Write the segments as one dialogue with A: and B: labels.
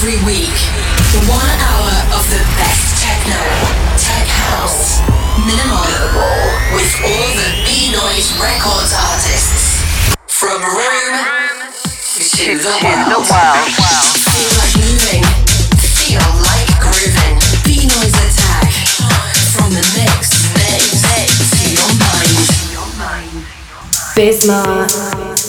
A: Every week, one hour of the best techno, tech house, minimal, with all the Beenoise Records artists. From Rome to the world. Feel like moving, feel like grooving. Beenoise Attack. From the mix, mix, mix to your mind.
B: Bismark.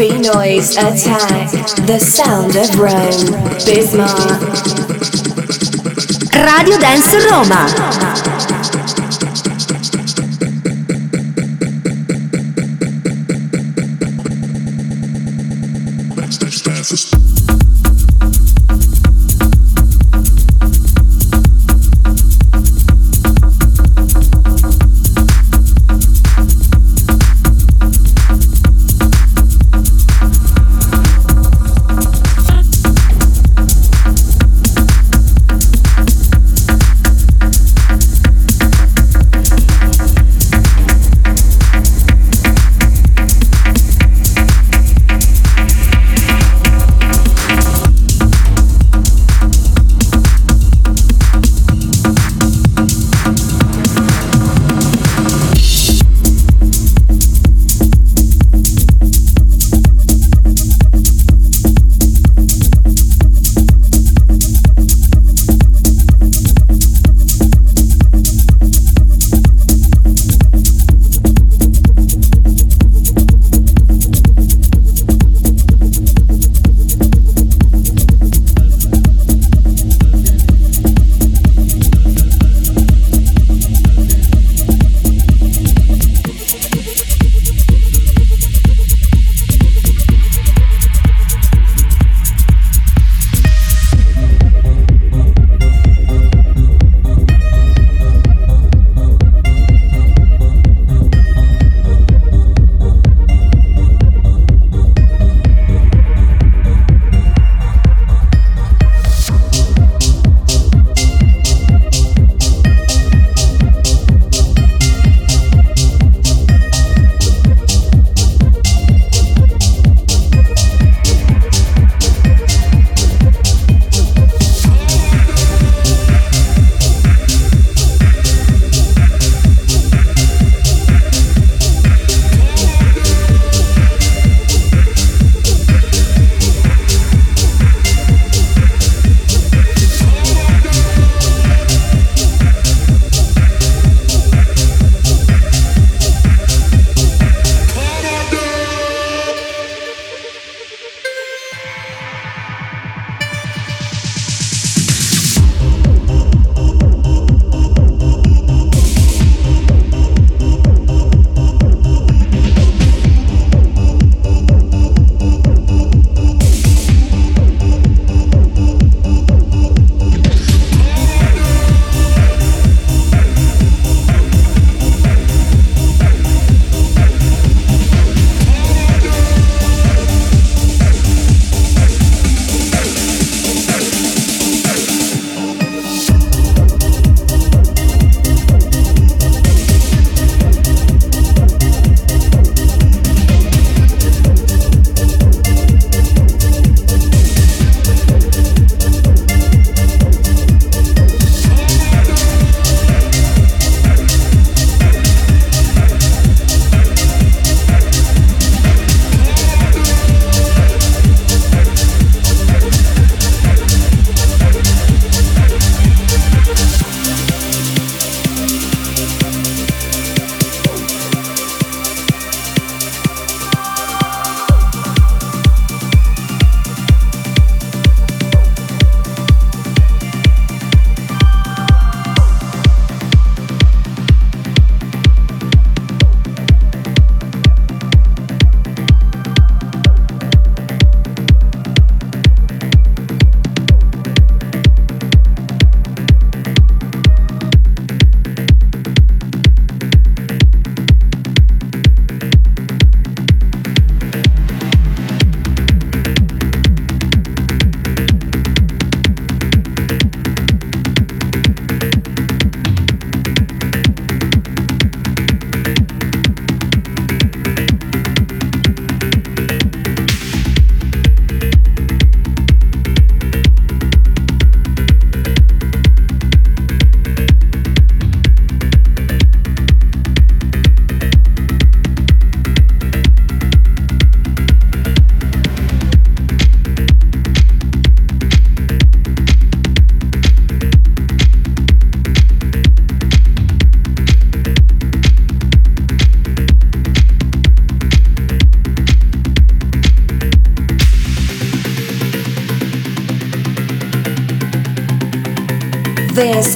C: This is B-Noise Attack, the sound of Rome. Bismarck.
B: Radio Dance Roma.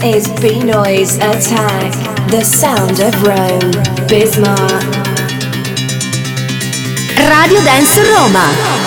C: Is Beenoise Attack, the sound of Rome. Bismark.
D: Radio Dance Roma.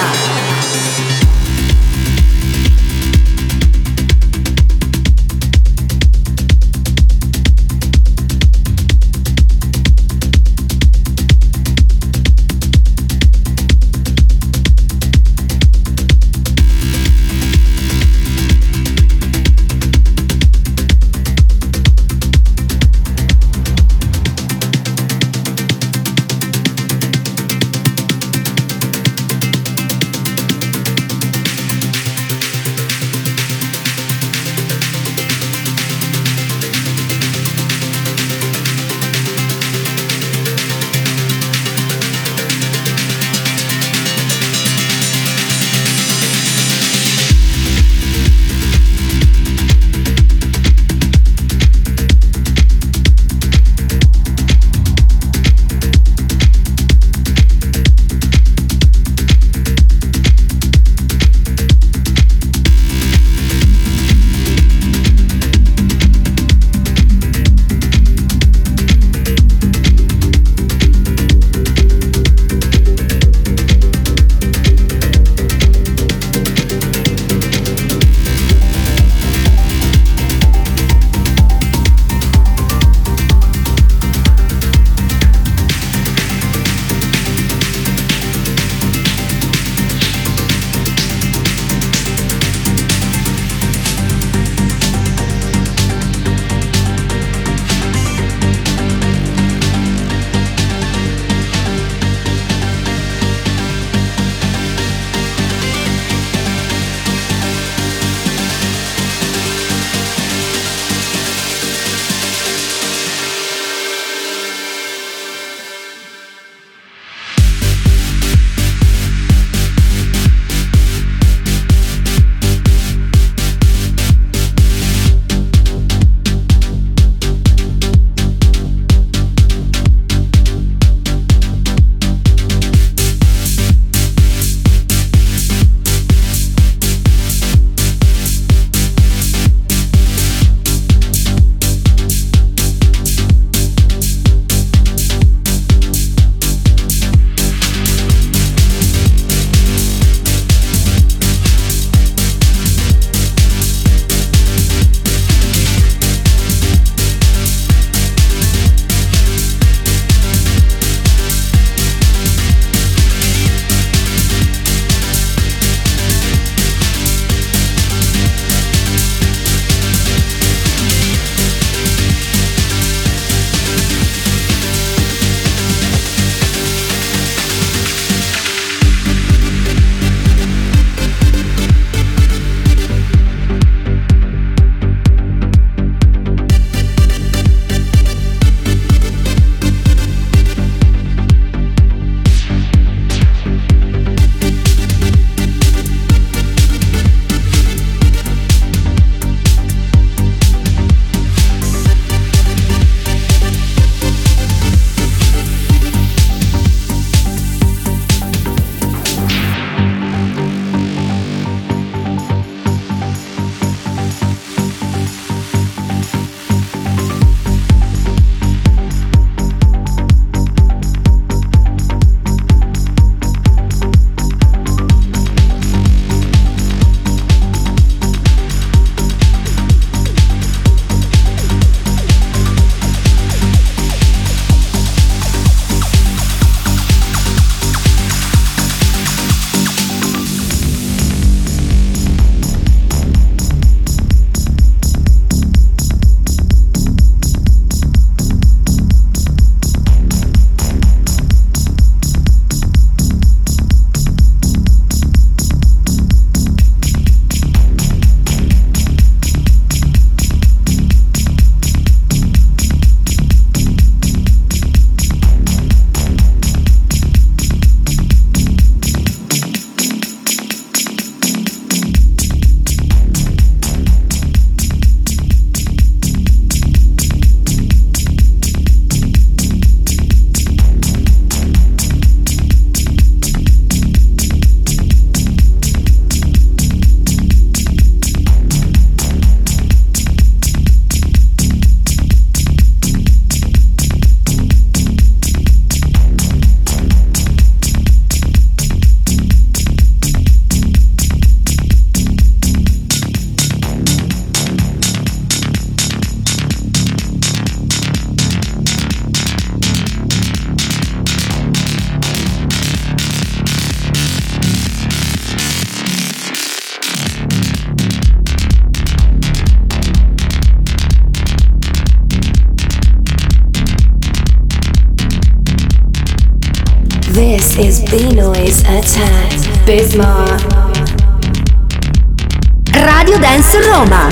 C: 是
D: 这种吧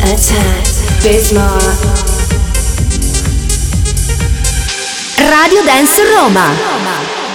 C: Attack. Bismark.
D: Radio Dance Roma.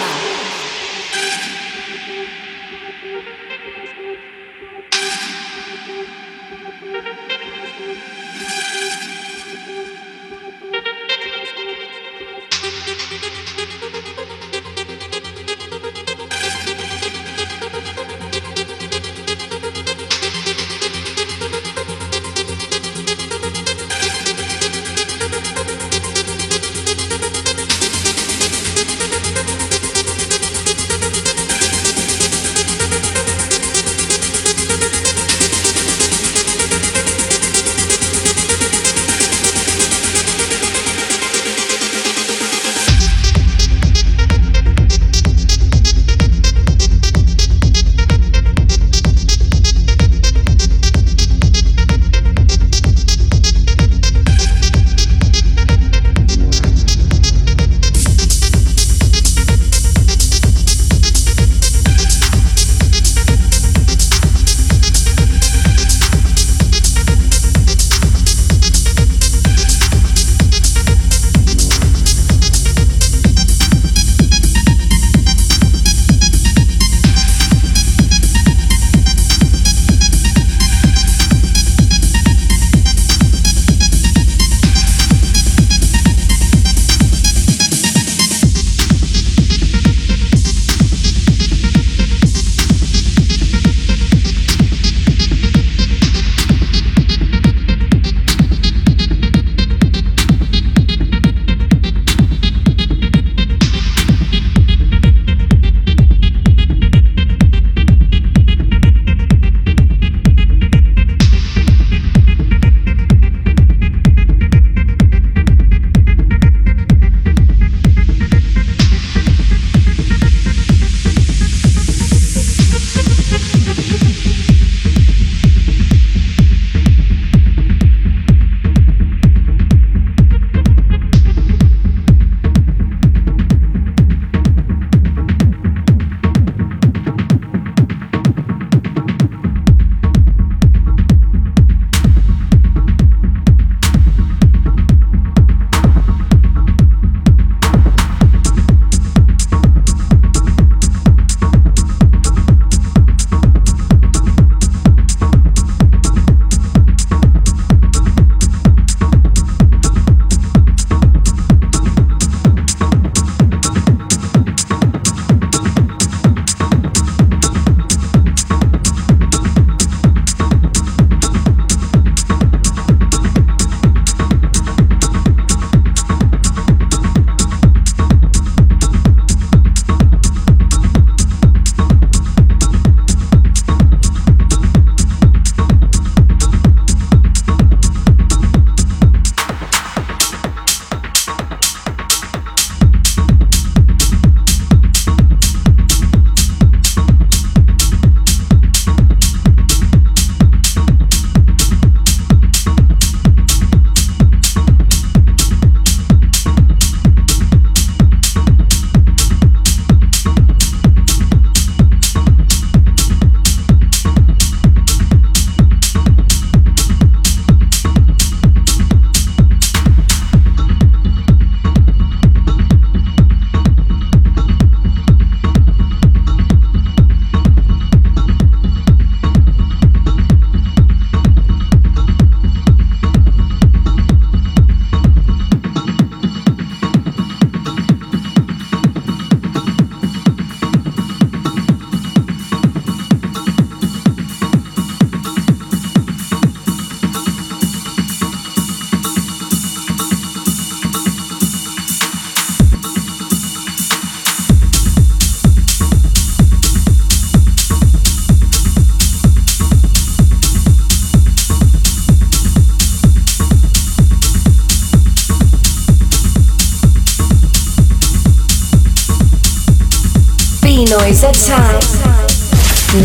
C: Noise attack.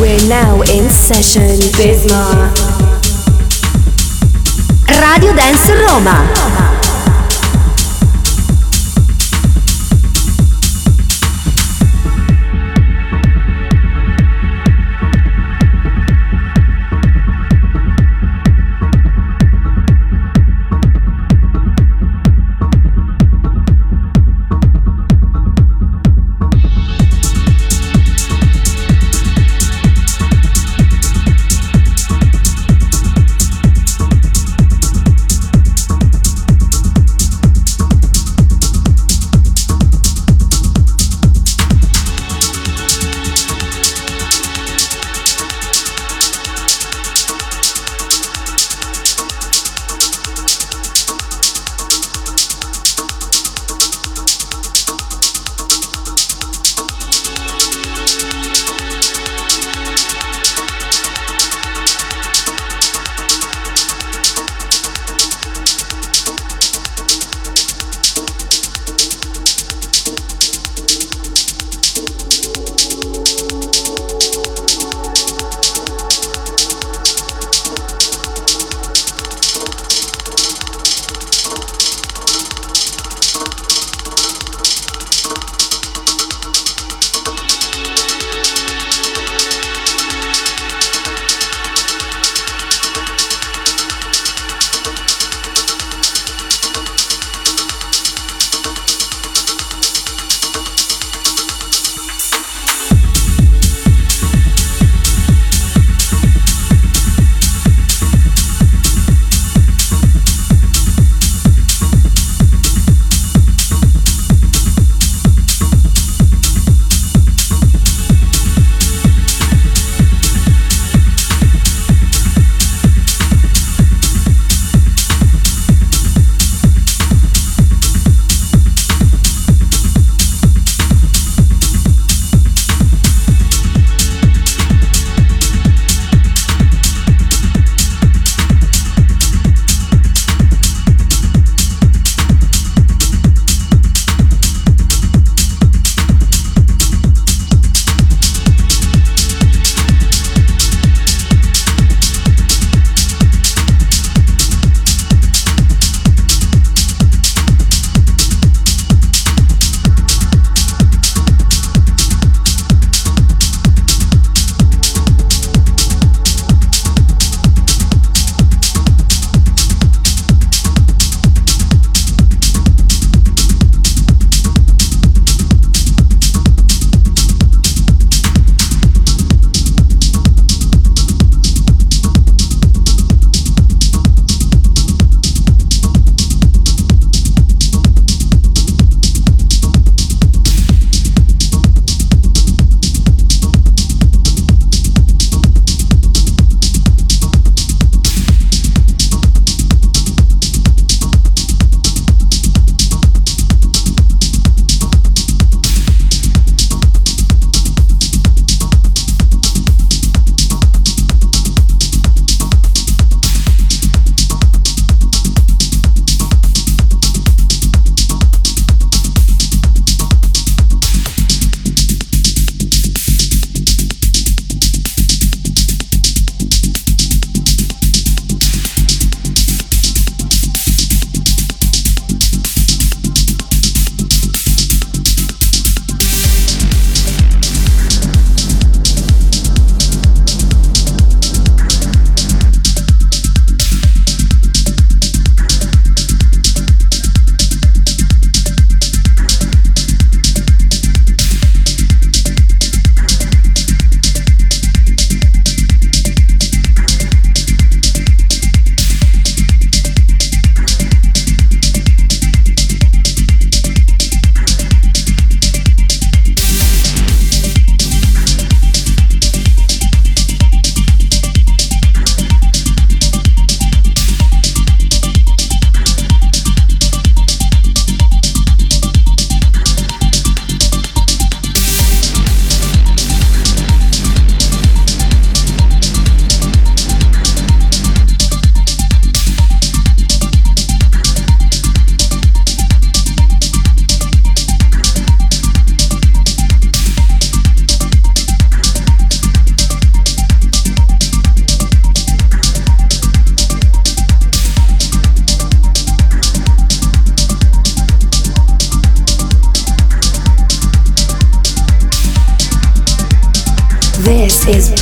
C: We're now in session, Bismarck.
D: Radio Dance Roma.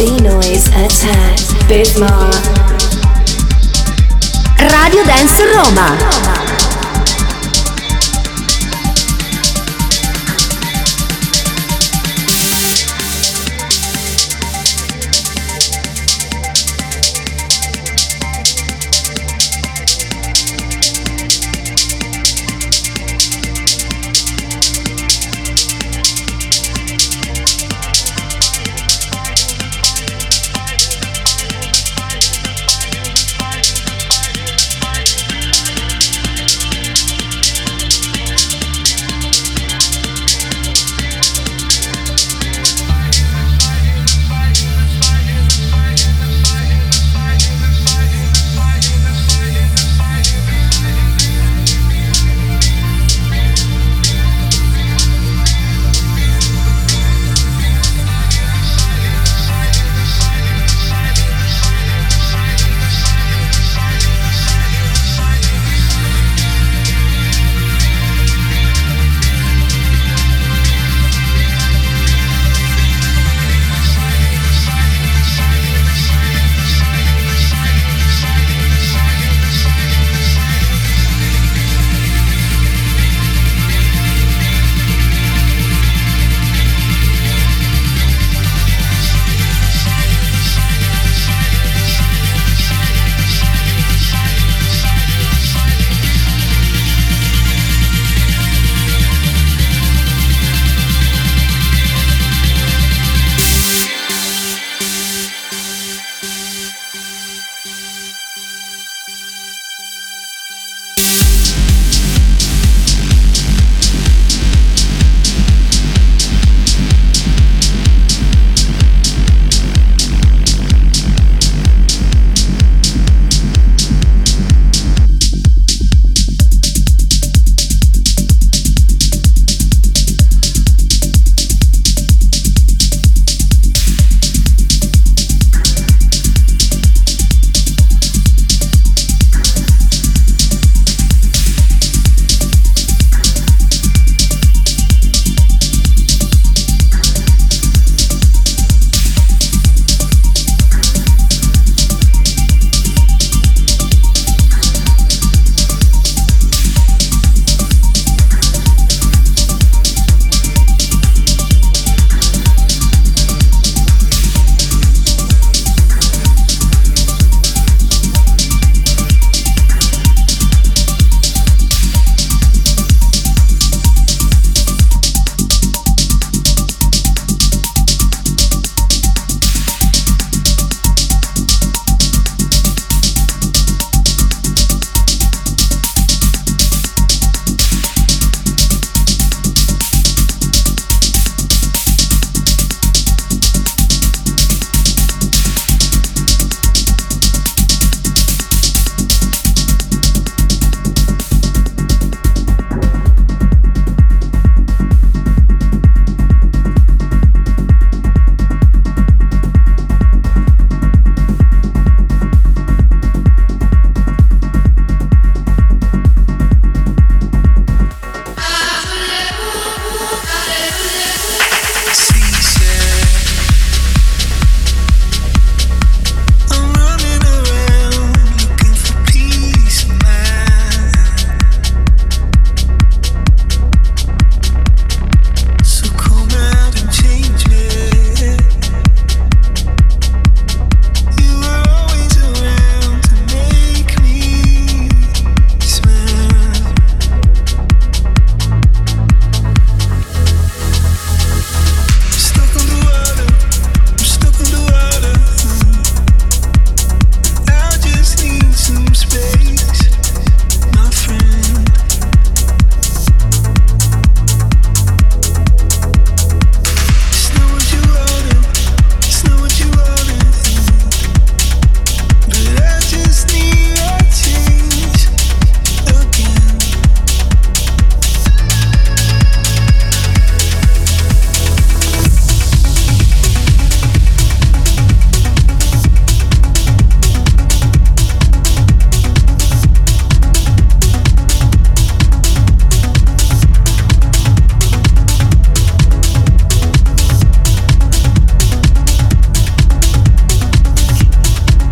C: B-Noise Attack. Bismarck.
D: Radio Dance Roma.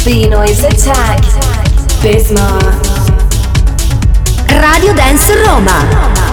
C: B-Noise Attack. Bismarck.
D: Radio Dance Roma.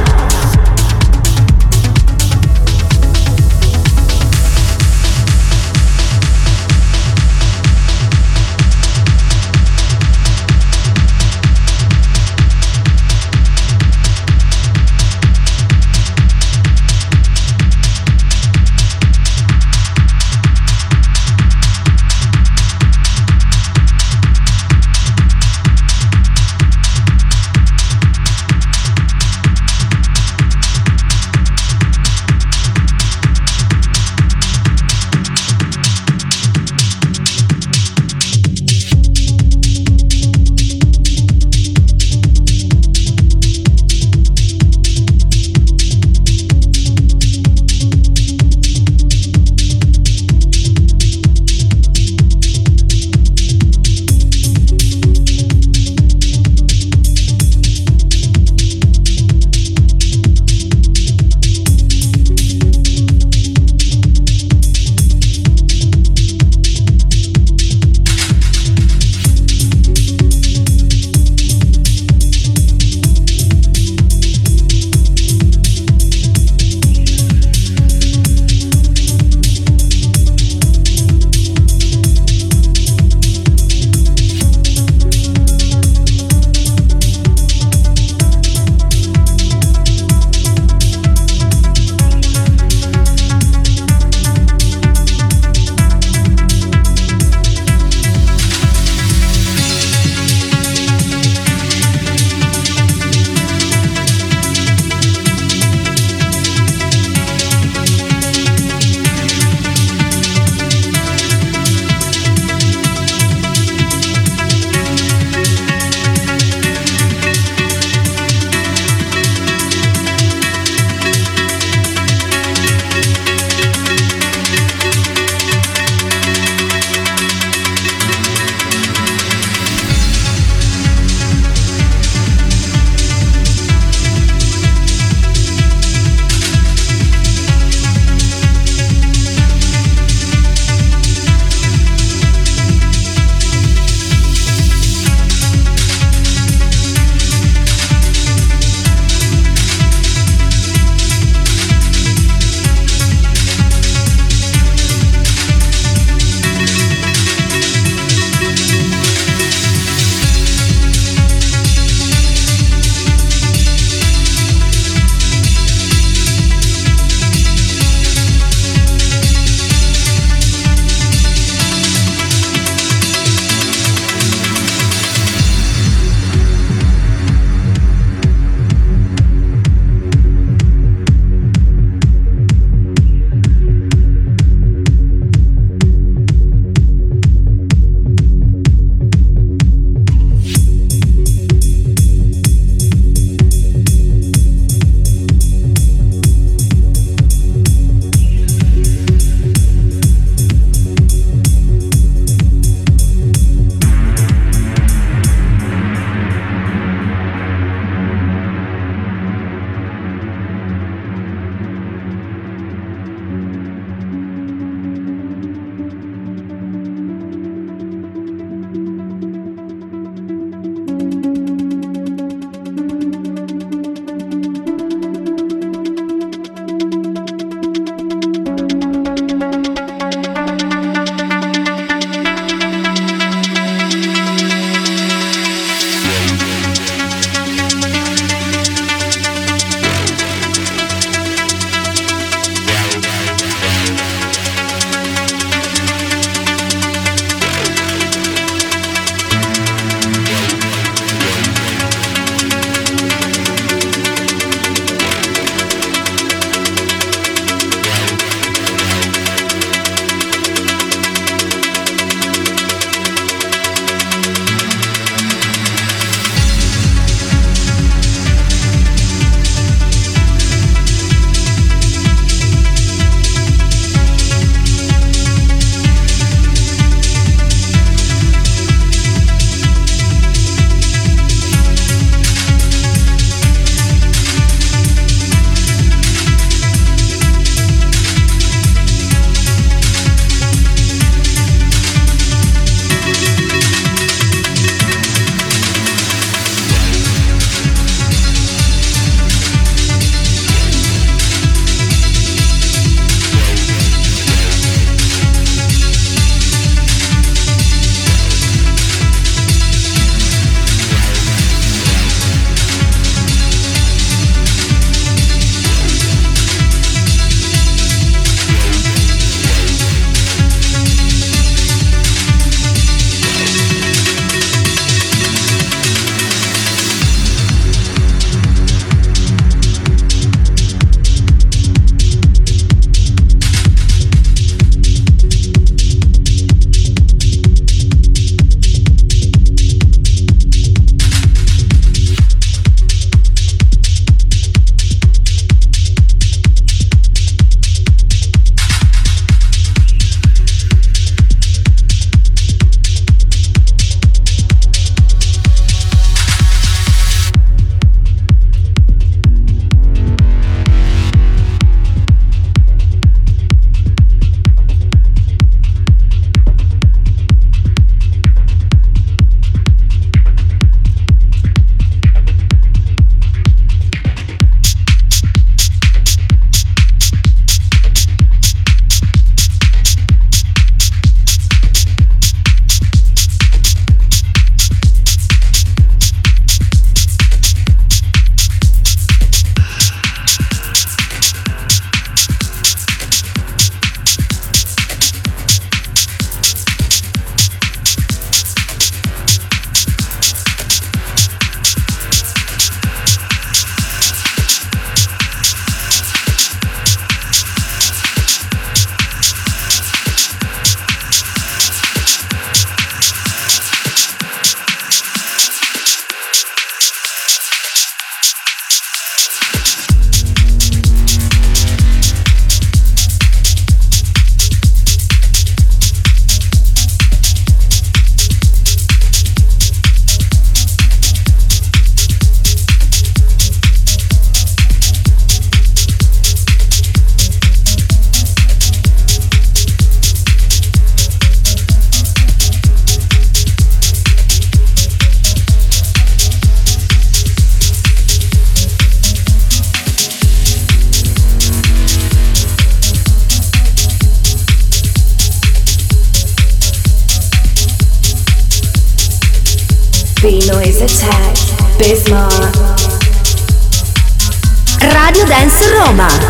D: Roma.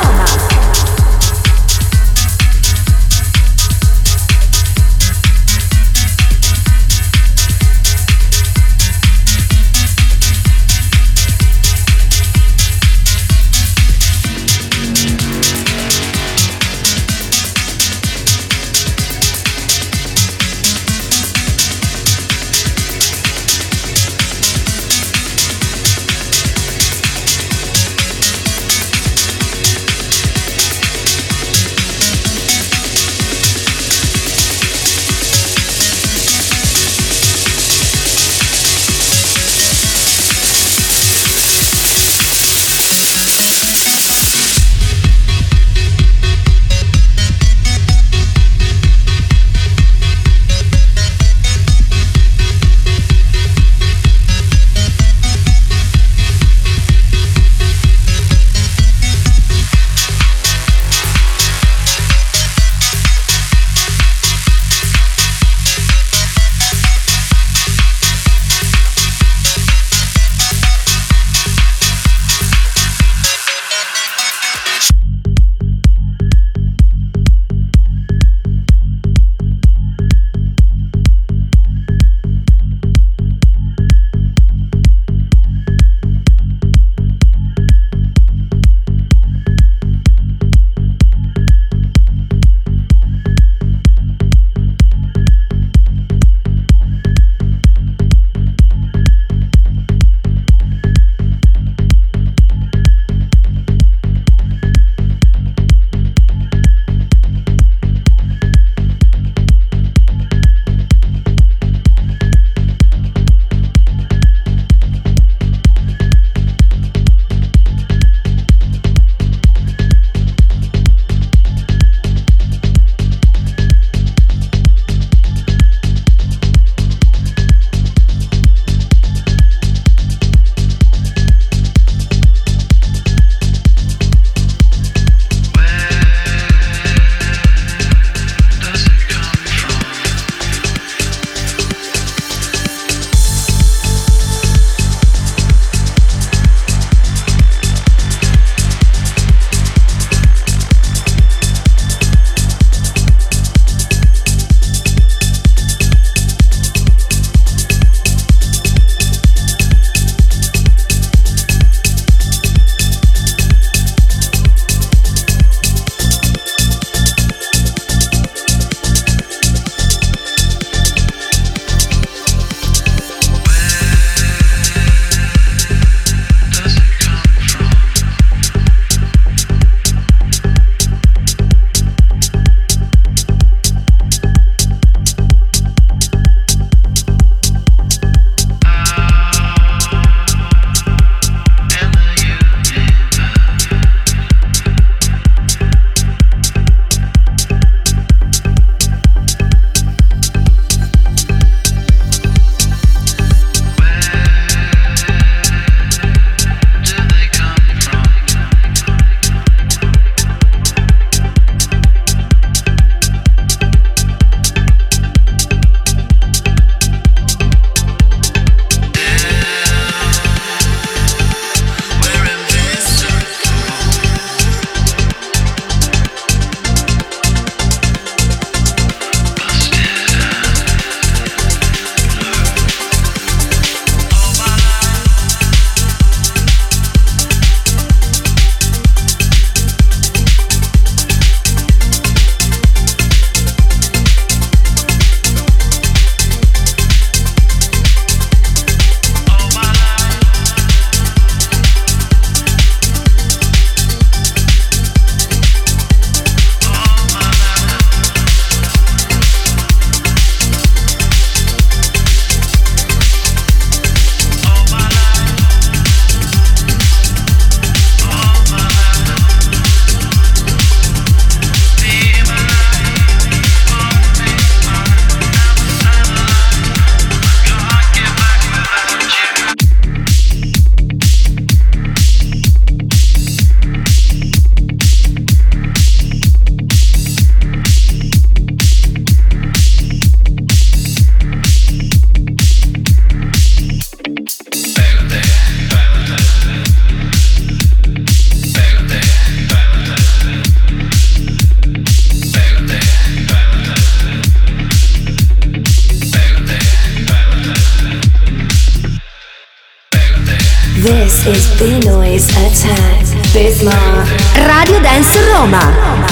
C: This is Beenoise Attack. Bismark.
E: Radio Dance Roma.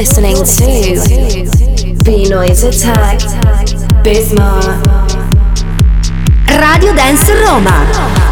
C: Listening to B-Noise Attack, Bismarck.
D: Radio Dance Roma.